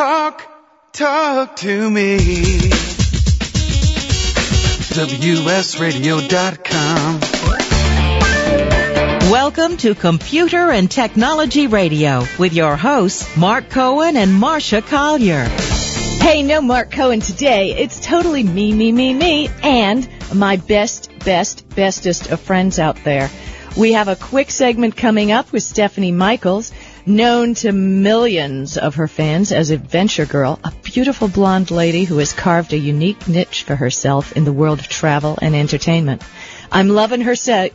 Talk, talk to me. WSRadio.com. Welcome to Computer and Technology Radio with your hosts, Mark Cohen and Marcia Collier. Hey, no Mark Cohen today. It's totally me, me, me, me, and my best, best, bestest of friends out there. We have a quick segment coming up with Stephanie Michaels, known to millions of her fans as Adventure Girl, a beautiful blonde lady who has carved a unique niche for herself in the world of travel and entertainment. I'm loving her site,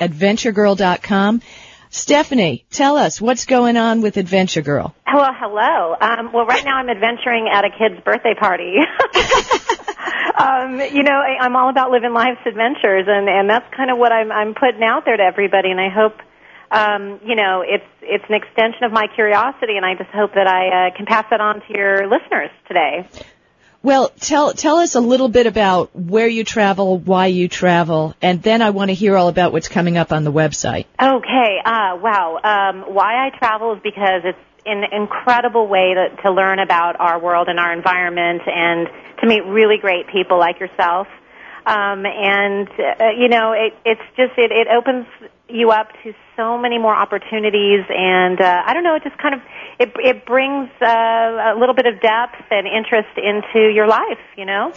adventuregirl.com. Stephanie, tell us what's going on with Adventure Girl. Hello, hello. Um, well, right now I'm adventuring at a kid's birthday party. um, you know, I, I'm all about living life's adventures, and and that's kind of what I'm I'm putting out there to everybody, and I hope. Um, you know, it's it's an extension of my curiosity, and I just hope that I uh, can pass that on to your listeners today. Well, tell tell us a little bit about where you travel, why you travel, and then I want to hear all about what's coming up on the website. Okay. Uh, wow. Um, why I travel is because it's an incredible way to, to learn about our world and our environment, and to meet really great people like yourself. Um, and uh, you know, it, it's just it, it opens you up to so many more opportunities, and uh, I don't know, it just kind of it it brings uh, a little bit of depth and interest into your life, you know.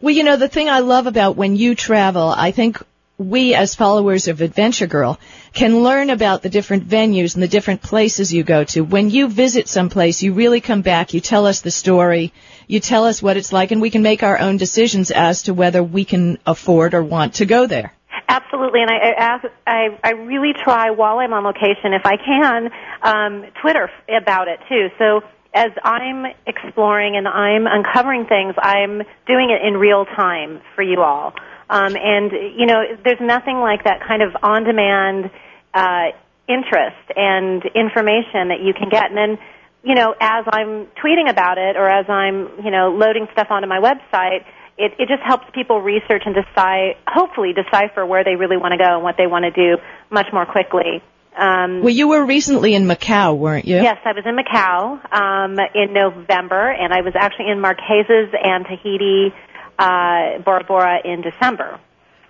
Well, you know, the thing I love about when you travel, I think we as followers of Adventure Girl can learn about the different venues and the different places you go to. When you visit someplace, you really come back, you tell us the story, you tell us what it's like, and we can make our own decisions as to whether we can afford or want to go there. Absolutely, and I, ask, I I really try while I'm on location, if I can, um, Twitter about it too. So as I'm exploring and I'm uncovering things, I'm doing it in real time for you all. Um, and you know, there's nothing like that kind of on-demand uh, interest and information that you can get. And then, you know, as I'm tweeting about it or as I'm, you know, loading stuff onto my website it, it just helps people research and decide, hopefully decipher where they really want to go and what they want to do much more quickly. Um, well, you were recently in Macau, weren't you? Yes, I was in Macau um, in November, and I was actually in Marquesas and Tahiti, uh, Bora Bora in December.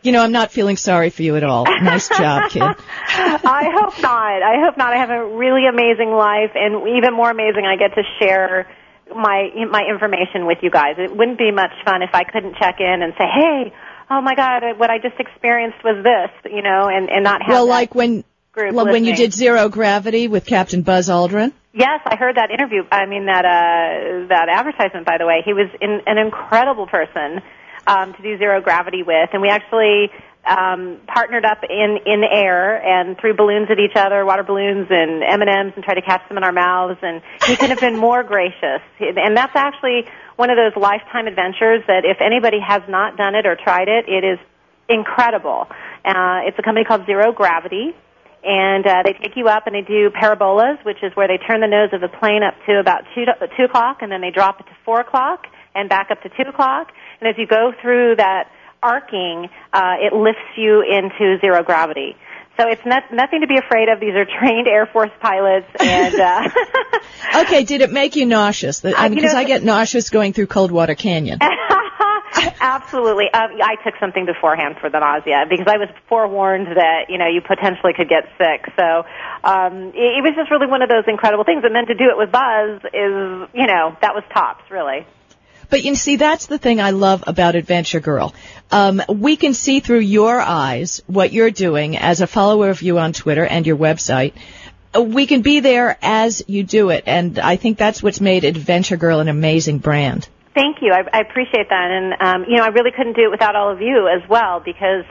You know, I'm not feeling sorry for you at all. Nice job, kid. I hope not. I hope not. I have a really amazing life, and even more amazing, I get to share my my information with you guys. It wouldn't be much fun if I couldn't check in and say, "Hey, oh my God, what I just experienced was this," you know, and and not have well, like when group well, listening. when you did Zero Gravity with Captain Buzz Aldrin. Yes, I heard that interview. I mean that uh that advertisement. By the way, he was in, an incredible person um, to do Zero Gravity with, and we actually um, partnered up in in air and threw balloons at each other, water balloons and M and M's, and tried to catch them in our mouths. And he could have been more gracious. And that's actually one of those lifetime adventures that if anybody has not done it or tried it, it is incredible. Uh, it's a company called Zero Gravity. And uh, they take you up and they do parabolas, which is where they turn the nose of the plane up to about two, to, two o'clock, and then they drop it to four o'clock and back up to two o'clock. And as you go through that arcing, uh, it lifts you into zero gravity. So it's not, nothing to be afraid of. These are trained Air Force pilots, and uh, okay. Did it make you nauseous? Because I, mean, I get nauseous going through Coldwater Canyon. Absolutely. Um, I took something beforehand for the nausea because I was forewarned that you know you potentially could get sick. So um, it, it was just really one of those incredible things. And then to do it with Buzz is you know that was tops really. But you see, that's the thing I love about Adventure Girl. Um, we can see through your eyes what you're doing as a follower of you on Twitter and your website. We can be there as you do it, and I think that's what's made Adventure Girl an amazing brand. Thank you. I, I appreciate that, and um, you know, I really couldn't do it without all of you as well because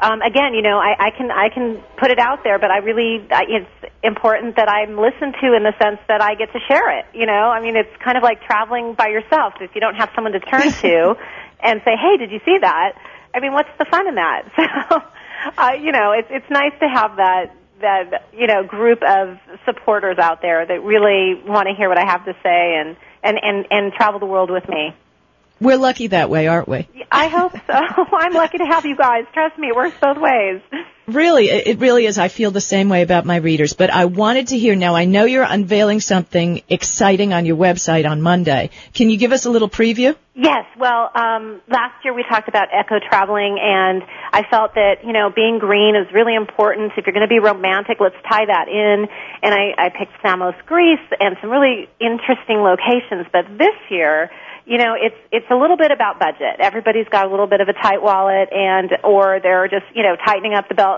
um, again, you know, I, I can I can put it out there, but I really I, it's important that I'm listened to in the sense that I get to share it. You know, I mean, it's kind of like traveling by yourself. If you don't have someone to turn to and say, "Hey, did you see that?" I mean, what's the fun in that? So, uh, you know, it's it's nice to have that that you know group of supporters out there that really want to hear what I have to say and and and and travel the world with me. We're lucky that way, aren't we? I hope so. I'm lucky to have you guys. Trust me, it works both ways. Really, it really is. I feel the same way about my readers. But I wanted to hear now. I know you're unveiling something exciting on your website on Monday. Can you give us a little preview? Yes. Well, um, last year we talked about eco traveling, and I felt that you know being green is really important. If you're going to be romantic, let's tie that in. And I, I picked Samos, Greece, and some really interesting locations. But this year you know, it's it's a little bit about budget. Everybody's got a little bit of a tight wallet, and or they're just you know tightening up the belt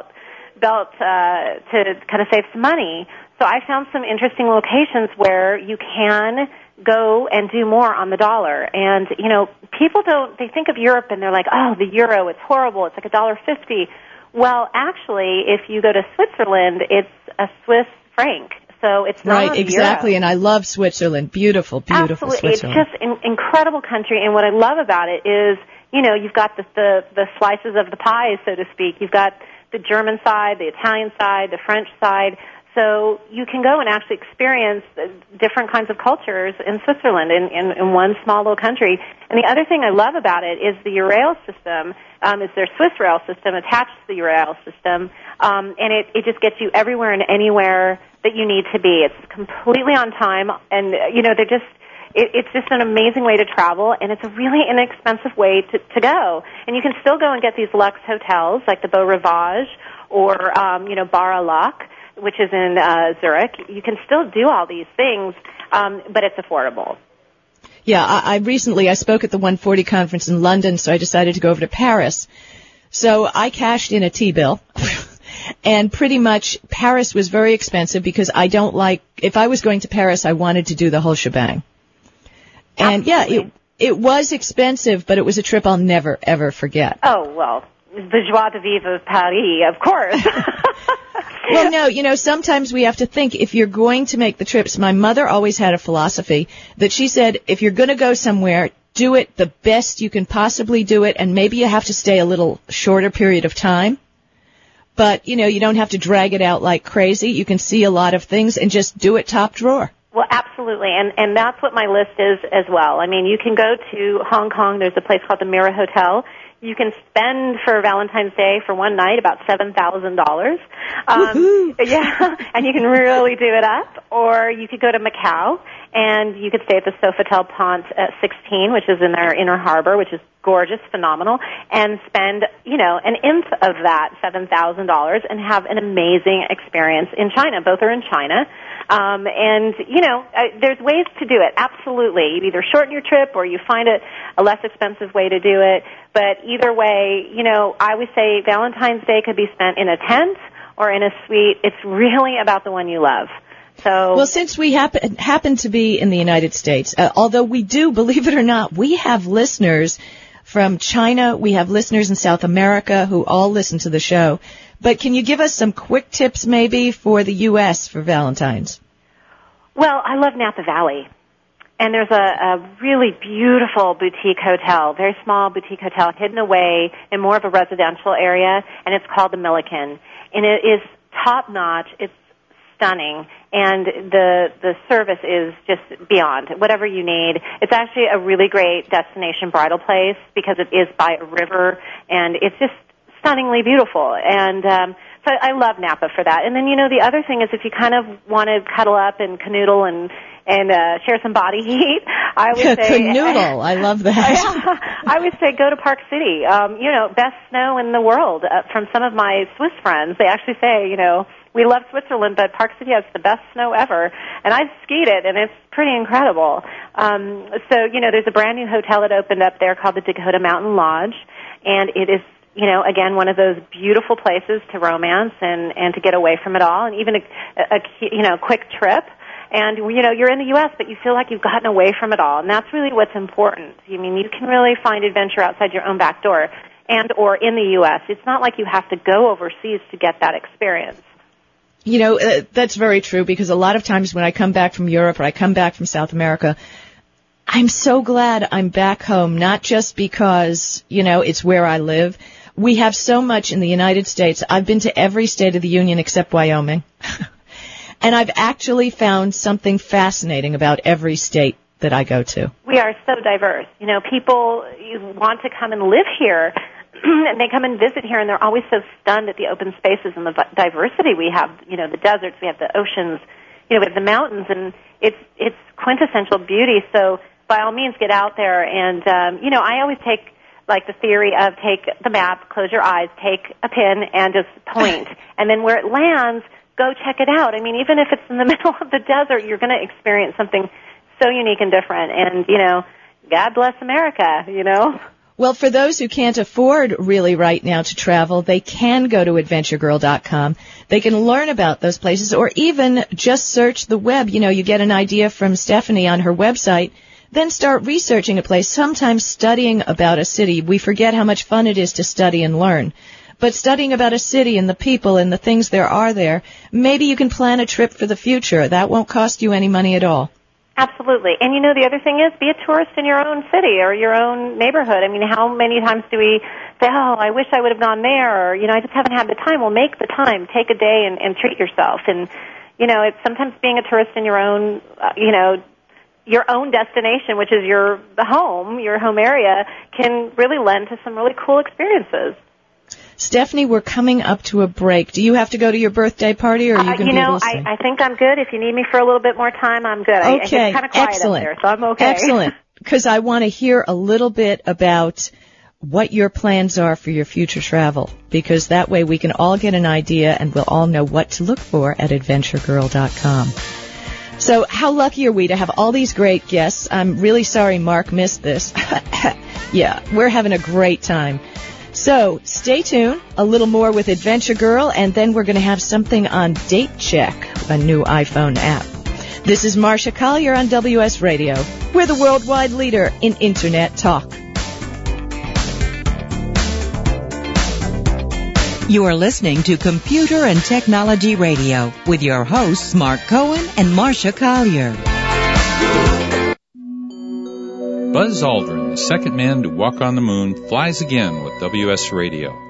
belt uh, to kind of save some money. So I found some interesting locations where you can go and do more on the dollar. And you know, people don't they think of Europe and they're like, oh, the euro, it's horrible. It's like a dollar fifty. Well, actually, if you go to Switzerland, it's a Swiss franc so it's not right, exactly. Euro. And I love Switzerland. Beautiful, beautiful Absolutely. Switzerland. It's just an incredible country. And what I love about it is, you know, you've got the, the the slices of the pie, so to speak. You've got the German side, the Italian side, the French side. So you can go and actually experience different kinds of cultures in Switzerland in, in, in one small little country. And the other thing I love about it is the Eurail system um, is their Swiss rail system attached to the Eurail system, um, and it, it just gets you everywhere and anywhere that you need to be. It's completely on time, and you know they're just it, it's just an amazing way to travel, and it's a really inexpensive way to, to go. And you can still go and get these luxe hotels like the Beau Rivage or um, you know Bar Lac, which is in uh, Zurich. You can still do all these things, um, but it's affordable. Yeah, I, I recently I spoke at the 140 conference in London, so I decided to go over to Paris. So I cashed in a T bill. And pretty much Paris was very expensive because I don't like, if I was going to Paris, I wanted to do the whole shebang. And Absolutely. yeah, it, it was expensive, but it was a trip I'll never ever forget. Oh, well, the joie de vivre of Paris, of course. well, no, you know, sometimes we have to think if you're going to make the trips. My mother always had a philosophy that she said if you're going to go somewhere, do it the best you can possibly do it, and maybe you have to stay a little shorter period of time but you know, you don't have to drag it out like crazy. You can see a lot of things and just do it top drawer. Well, absolutely, and and that's what my list is as well. I mean, you can go to Hong Kong. There's a place called the Mira Hotel. You can spend for Valentine's Day for one night about seven thousand dollars. Um, yeah, and you can really do it up. Or you could go to Macau and you could stay at the Sofitel Pont at 16, which is in their inner harbor, which is gorgeous, phenomenal, and spend, you know, an nth of that $7,000 and have an amazing experience in China. Both are in China. Um, and, you know, uh, there's ways to do it, absolutely. You either shorten your trip or you find a, a less expensive way to do it. But either way, you know, I would say Valentine's Day could be spent in a tent or in a suite. It's really about the one you love. So well, since we happen happen to be in the United States, uh, although we do, believe it or not, we have listeners from China. We have listeners in South America who all listen to the show. But can you give us some quick tips, maybe, for the U.S. for Valentine's? Well, I love Napa Valley. And there's a, a really beautiful boutique hotel, very small boutique hotel, hidden away in more of a residential area, and it's called the Milliken. And it is top notch. It's stunning and the the service is just beyond whatever you need. It's actually a really great destination bridal place because it is by a river and it's just stunningly beautiful and um so I love Napa for that. And then you know the other thing is if you kind of want to cuddle up and canoodle and and uh, share some body heat, I would say canoodle. I love that. I would say go to Park City. Um, you know, best snow in the world. Uh, from some of my Swiss friends, they actually say, you know, we love Switzerland, but Park City has the best snow ever, and I've skied it, and it's pretty incredible. Um, so, you know, there's a brand new hotel that opened up there called the Dakota Mountain Lodge, and it is, you know, again, one of those beautiful places to romance and and to get away from it all, and even a, a, you know quick trip. And you know, you're in the U.S., but you feel like you've gotten away from it all, and that's really what's important. I mean, you can really find adventure outside your own back door and or in the U.S. It's not like you have to go overseas to get that experience. You know, uh, that's very true because a lot of times when I come back from Europe or I come back from South America, I'm so glad I'm back home, not just because, you know, it's where I live. We have so much in the United States. I've been to every state of the union except Wyoming. and I've actually found something fascinating about every state that I go to. We are so diverse. You know, people want to come and live here and they come and visit here, and they're always so stunned at the open spaces and the diversity we have. You know, the deserts, we have the oceans, you know, we have the mountains, and it's it's quintessential beauty. So by all means, get out there. And um, you know, I always take like the theory of take the map, close your eyes, take a pin, and just point, and then where it lands, go check it out. I mean, even if it's in the middle of the desert, you're going to experience something so unique and different. And you know, God bless America. You know. Well, for those who can't afford really right now to travel, they can go to adventuregirl.com. They can learn about those places or even just search the web. You know, you get an idea from Stephanie on her website, then start researching a place, sometimes studying about a city. We forget how much fun it is to study and learn. But studying about a city and the people and the things there are there, maybe you can plan a trip for the future. That won't cost you any money at all. Absolutely. And you know, the other thing is be a tourist in your own city or your own neighborhood. I mean, how many times do we say, oh, I wish I would have gone there or, you know, I just haven't had the time. Well, make the time. Take a day and, and treat yourself. And, you know, it's sometimes being a tourist in your own, uh, you know, your own destination, which is your the home, your home area, can really lend to some really cool experiences. Stephanie, we're coming up to a break. Do you have to go to your birthday party, or are you Uh, going to you be know, able to stay? I, I think I'm good. If you need me for a little bit more time, I'm good. I, I Okay, kind of excellent. up there, so I'm okay. Excellent. Because I want to hear a little bit about what your plans are for your future travel. Because that way we can all get an idea and we'll all know what to look for at adventuregirl.com. So how lucky are we to have all these great guests? I'm really sorry Mark missed this. yeah, we're having a great time. So stay tuned, a little more with Adventure Girl, and then we're going to have something on Date Check, a new iPhone app. This is Marcia Collier on WS Radio. We're the worldwide leader in Internet talk. You are listening to Computer and Technology Radio with your hosts Mark Cohen and Marcia Collier. Buzz Aldrin, the second man to walk on the moon, flies again with WS Radio.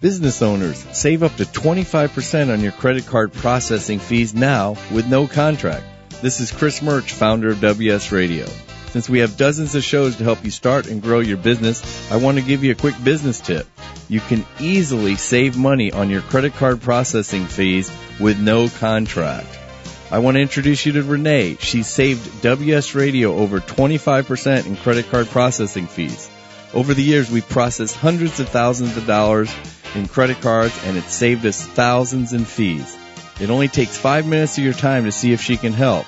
Business owners, save up to 25% on your credit card processing fees now with no contract. This is Chris Murch, founder of WS Radio. Since we have dozens of shows to help you start and grow your business, I want to give you a quick business tip. You can easily save money on your credit card processing fees with no contract. I want to introduce you to Renee. She saved WS Radio over 25% in credit card processing fees. Over the years, we've processed hundreds of thousands of dollars in credit cards and it's saved us thousands in fees. It only takes five minutes of your time to see if she can help.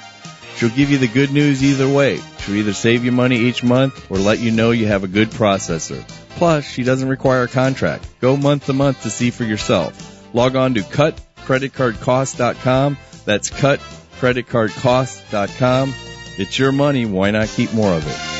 She'll give you the good news either way. She'll either save you money each month or let you know you have a good processor. Plus, she doesn't require a contract. Go month to month to see for yourself. Log on to cutcreditcardcost.com. That's cutcreditcardcost.com. It's your money. Why not keep more of it?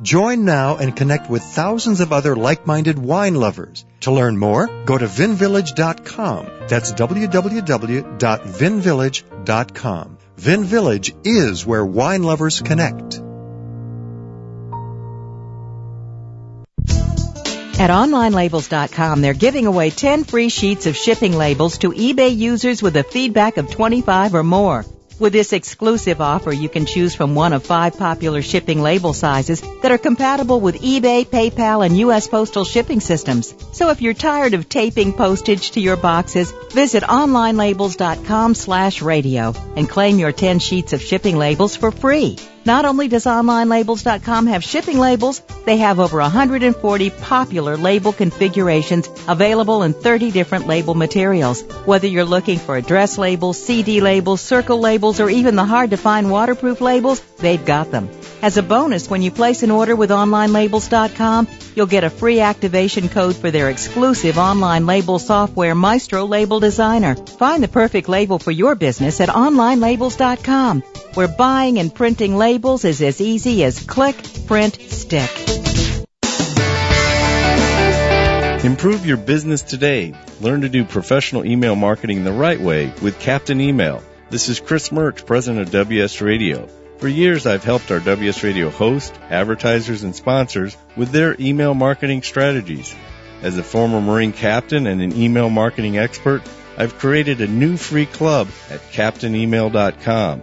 Join now and connect with thousands of other like-minded wine lovers. To learn more, go to vinvillage.com. That's www.vinvillage.com. Vin Village is where wine lovers connect. At OnlineLabels.com, they're giving away 10 free sheets of shipping labels to eBay users with a feedback of 25 or more. With this exclusive offer, you can choose from one of five popular shipping label sizes that are compatible with eBay, PayPal, and U.S. postal shipping systems. So if you're tired of taping postage to your boxes, visit onlinelabels.com slash radio and claim your 10 sheets of shipping labels for free. Not only does OnlineLabels.com have shipping labels, they have over 140 popular label configurations available in 30 different label materials. Whether you're looking for address labels, CD labels, circle labels, or even the hard to find waterproof labels, they've got them. As a bonus, when you place an order with OnlineLabels.com, you'll get a free activation code for their exclusive online label software, Maestro Label Designer. Find the perfect label for your business at OnlineLabels.com, where buying and printing labels is as easy as click, print, stick. Improve your business today. Learn to do professional email marketing the right way with Captain Email. This is Chris Murch, president of WS Radio. For years, I've helped our WS Radio host, advertisers, and sponsors with their email marketing strategies. As a former Marine captain and an email marketing expert, I've created a new free club at CaptainEmail.com.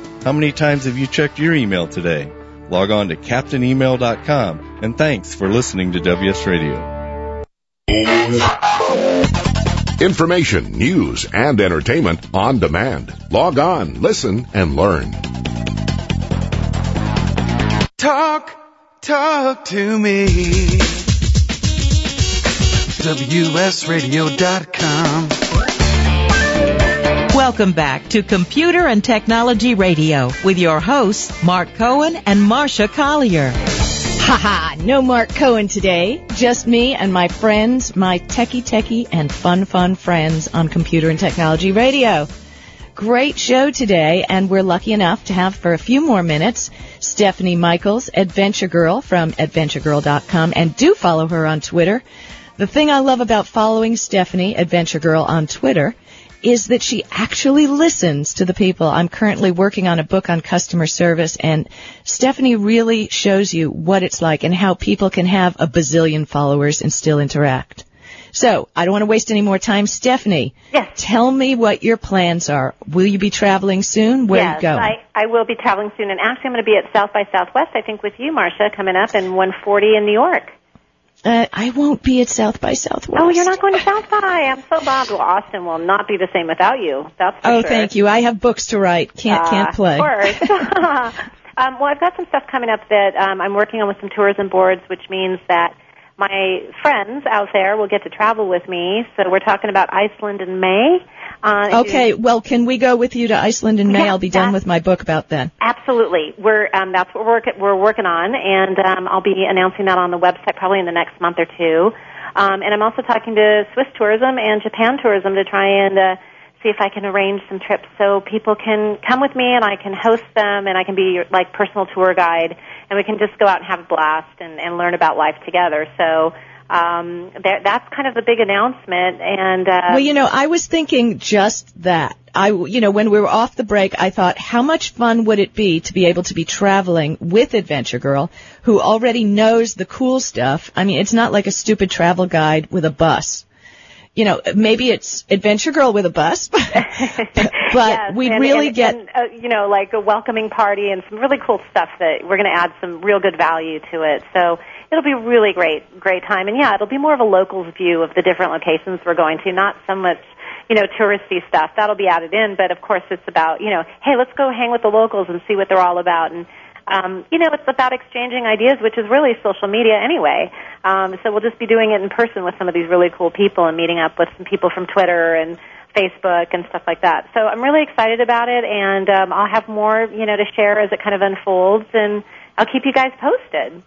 How many times have you checked your email today? Log on to CaptainEmail.com and thanks for listening to WS Radio. Information, news, and entertainment on demand. Log on, listen, and learn. Talk, talk to me. WSRadio.com. Welcome back to Computer and Technology Radio with your hosts, Mark Cohen and Marcia Collier. Haha, no Mark Cohen today. Just me and my friends, my techie techie and fun fun friends on Computer and Technology Radio. Great show today, and we're lucky enough to have for a few more minutes Stephanie Michaels, Adventure Girl from AdventureGirl.com, and do follow her on Twitter. The thing I love about following Stephanie, Adventure Girl, on Twitter is that she actually listens to the people. I'm currently working on a book on customer service and Stephanie really shows you what it's like and how people can have a bazillion followers and still interact. So, I don't want to waste any more time. Stephanie, Yes. tell me what your plans are. Will you be traveling soon? Where yes, you going? I, I will be traveling soon, and actually, I'm going to be at South by Southwest. I think with you, Marcia, coming up in 140 in New York. Uh, I won't be at South by Southwest. Oh, you're not going to South by. I'm so bummed. Well, Austin will not be the same without you. That's for Oh, sure. thank you. I have books to write. Can't can't Uh, play. Of course. um, well, I've got some stuff coming up that um, I'm working on with some tourism boards, which means that my friends out there will get to travel with me. So we're talking about Iceland in May. Uh, Okay, well, can we go with you to Iceland in May? Yeah, I'll be done with my book about then. Absolutely. We're um, that's what we're we're working on, and um, I'll be announcing that on the website probably in the next month or two. Um, and I'm also talking to Swiss Tourism and Japan Tourism to try and uh, see if I can arrange some trips so people can come with me and I can host them and I can be your, like personal tour guide and we can just go out and have a blast and, and learn about life together. So um, there, that's kind of the big announcement. And uh, Well, you know, I was thinking just that. I, you know, when we were off the break, I thought, how much fun would it be to be able to be traveling with Adventure Girl, who already knows the cool stuff? I mean, it's not like a stupid travel guide with a bus. You know, maybe it's Adventure Girl with a bus, but yes, we and, really and, get and, uh, you know like a welcoming party and some really cool stuff that we're going to add some real good value to it. So it'll be really great great time, and yeah, it'll be more of a locals view of the different locations we're going to, not so much you know, touristy stuff. That'll be added in, but of course it's about, you know, hey, let's go hang with the locals and see what they're all about and um, you know, it's about exchanging ideas, which is really social media anyway. Um, so we'll just be doing it in person with some of these really cool people and meeting up with some people from Twitter and Facebook and stuff like that. So I'm really excited about it, and um, I'll have more, you know, to share as it kind of unfolds, and I'll keep you guys posted.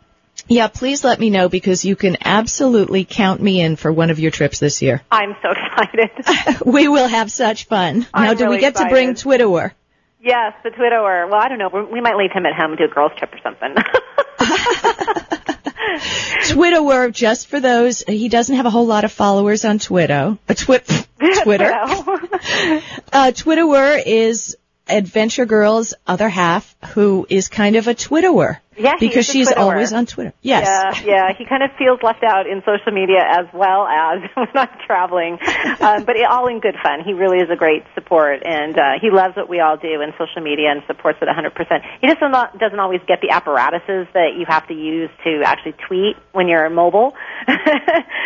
Yeah, please let me know because you can absolutely count me in for one of your trips this year. I'm so excited. we will have such fun. I'm now, do really we get excited. to bring Twitterer? Yes, the Twitterer. Well, I don't know. We might leave him at home and do a girls' trip or something. Twitterer, just for those, he doesn't have a whole lot of followers on Twitter. Uh, twi- Twitter. uh, Twitterer is Adventure Girl's other half, who is kind of a Twitterer. Yeah, because she's Twitterer. always on Twitter. Yes. Yeah, yeah. He kind of feels left out in social media as well as when I'm traveling, um, but it, all in good fun. He really is a great support, and uh, he loves what we all do in social media and supports it 100%. He just not, doesn't always get the apparatuses that you have to use to actually tweet when you're mobile,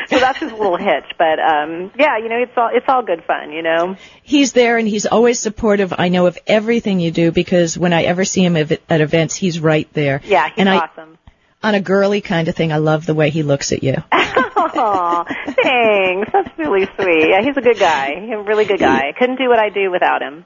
so that's his little hitch. But um, yeah, you know, it's all it's all good fun. You know. He's there and he's always supportive. I know of everything you do because when I ever see him at at events, he's right there. Yeah, he's and I, awesome. on a girly kind of thing, I love the way he looks at you. Aw, thanks. That's really sweet. Yeah, he's a good guy. He's a really good guy. Couldn't do what I do without him.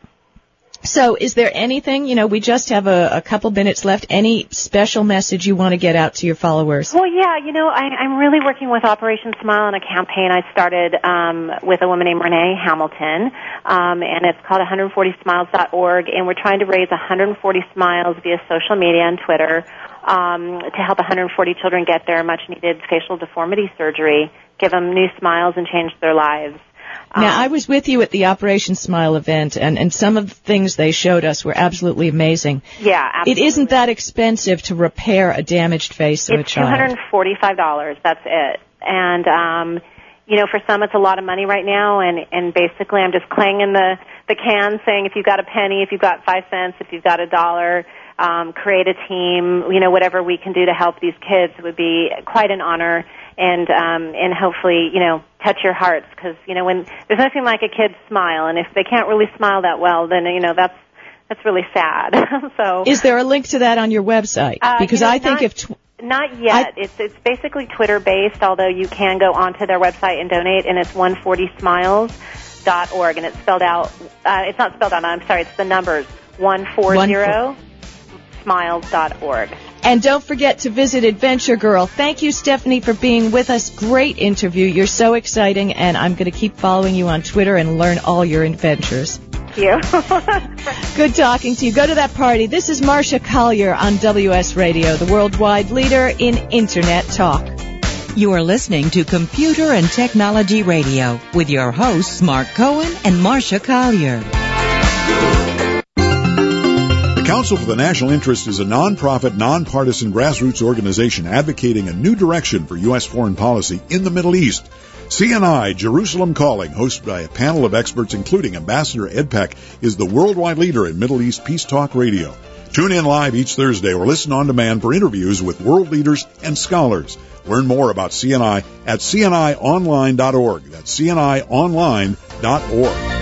So, is there anything, you know, we just have a, a couple minutes left, any special message you want to get out to your followers? Well, yeah, you know, I, I'm really working with Operation Smile on a campaign I started um, with a woman named Renee Hamilton, um, and it's called 140smiles.org, and we're trying to raise 140 smiles via social media and Twitter um, to help 140 children get their much-needed facial deformity surgery, give them new smiles, and change their lives. Now, I was with you at the Operation Smile event, and, and some of the things they showed us were absolutely amazing. Yeah, absolutely. It isn't that expensive to repair a damaged face of a It's child. hundred and forty-five dollars. That's it. And um, you know, for some, it's a lot of money right now. And and basically, I'm just clanging the the can, saying if you've got a penny, if you've got five cents, if you've got a dollar, um, create a team. You know, whatever we can do to help these kids would be quite an honor. And um, and hopefully, you know, touch your hearts because you know when there's nothing like a kid's smile, and if they can't really smile that well, then you know that's that's really sad. so Is there a link to that on your website? Uh, because you know, I think not- if tw- Not yet. it's it's basically Twitter based, although you can go onto their website and donate, and it's 140 smiles dot org, and it's spelled out. Uh, it's not spelled out. I'm sorry. It's the numbers 140 smiles.org. And don't forget to visit Adventure Girl. Thank you, Stephanie, for being with us. Great interview. You're so exciting, and I'm going to keep following you on Twitter and learn all your adventures. Thank you. Good talking to you. Go to that party. This is Marcia Collier on WS Radio, the worldwide leader in Internet talk. You are listening to Computer and Technology Radio with your hosts Mark Cohen and Marcia Collier. Council for the National Interest is a nonprofit, nonpartisan grassroots organization advocating a new direction for U.S. foreign policy in the Middle East. CNI Jerusalem Calling, hosted by a panel of experts including Ambassador Ed Peck, is the worldwide leader in Middle East peace talk radio. Tune in live each Thursday or listen on demand for interviews with world leaders and scholars. Learn more about CNI at cnionline.org. That's cnionline.org.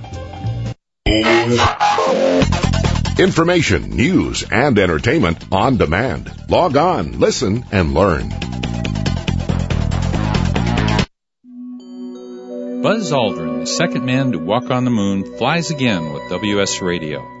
Information, news, and entertainment on demand. Log on, listen, and learn. Buzz Aldrin, the second man to walk on the moon, flies again with WS Radio.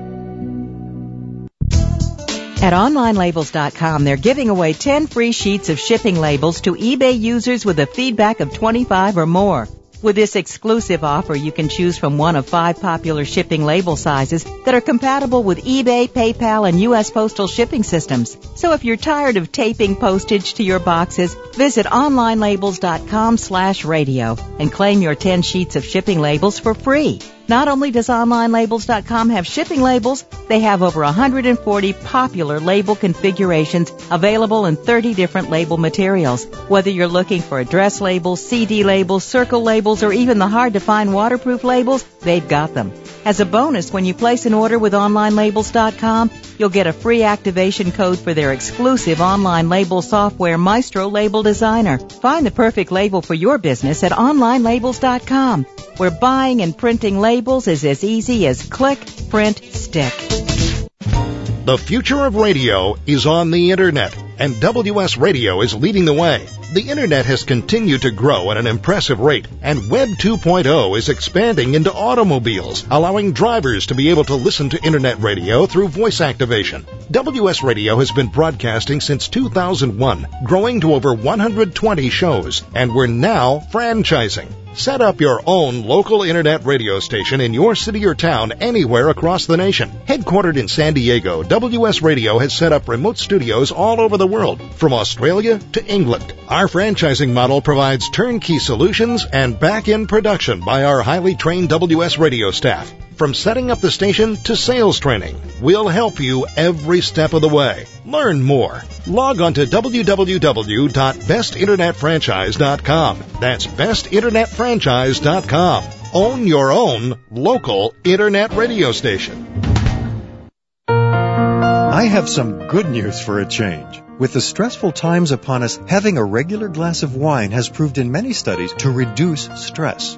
At OnlineLabels.com, they're giving away 10 free sheets of shipping labels to eBay users with a feedback of 25 or more. With this exclusive offer, you can choose from one of five popular shipping label sizes that are compatible with eBay, PayPal, and U.S. postal shipping systems. So if you're tired of taping postage to your boxes, visit onlinelabels.com slash radio and claim your 10 sheets of shipping labels for free. Not only does OnlineLabels.com have shipping labels, they have over 140 popular label configurations available in 30 different label materials. Whether you're looking for address labels, CD labels, circle labels, or even the hard to find waterproof labels, they've got them. As a bonus, when you place an order with OnlineLabels.com, you'll get a free activation code for their exclusive online label software, Maestro Label Designer. Find the perfect label for your business at OnlineLabels.com, where buying and printing labels is as easy as click, print, stick. The future of radio is on the Internet, and WS Radio is leading the way. The Internet has continued to grow at an impressive rate, and Web 2.0 is expanding into automobiles, allowing drivers to be able to listen to Internet radio through voice activation. WS Radio has been broadcasting since 2001, growing to over 120 shows, and we're now franchising. Set up your own local internet radio station in your city or town anywhere across the nation. Headquartered in San Diego, WS Radio has set up remote studios all over the world, from Australia to England. Our franchising model provides turnkey solutions and back-end production by our highly trained WS Radio staff. From setting up the station to sales training, we'll help you every step of the way. Learn more. Log on to www.bestinternetfranchise.com. That's bestinternetfranchise.com. Own your own local internet radio station. I have some good news for a change. With the stressful times upon us, having a regular glass of wine has proved in many studies to reduce stress.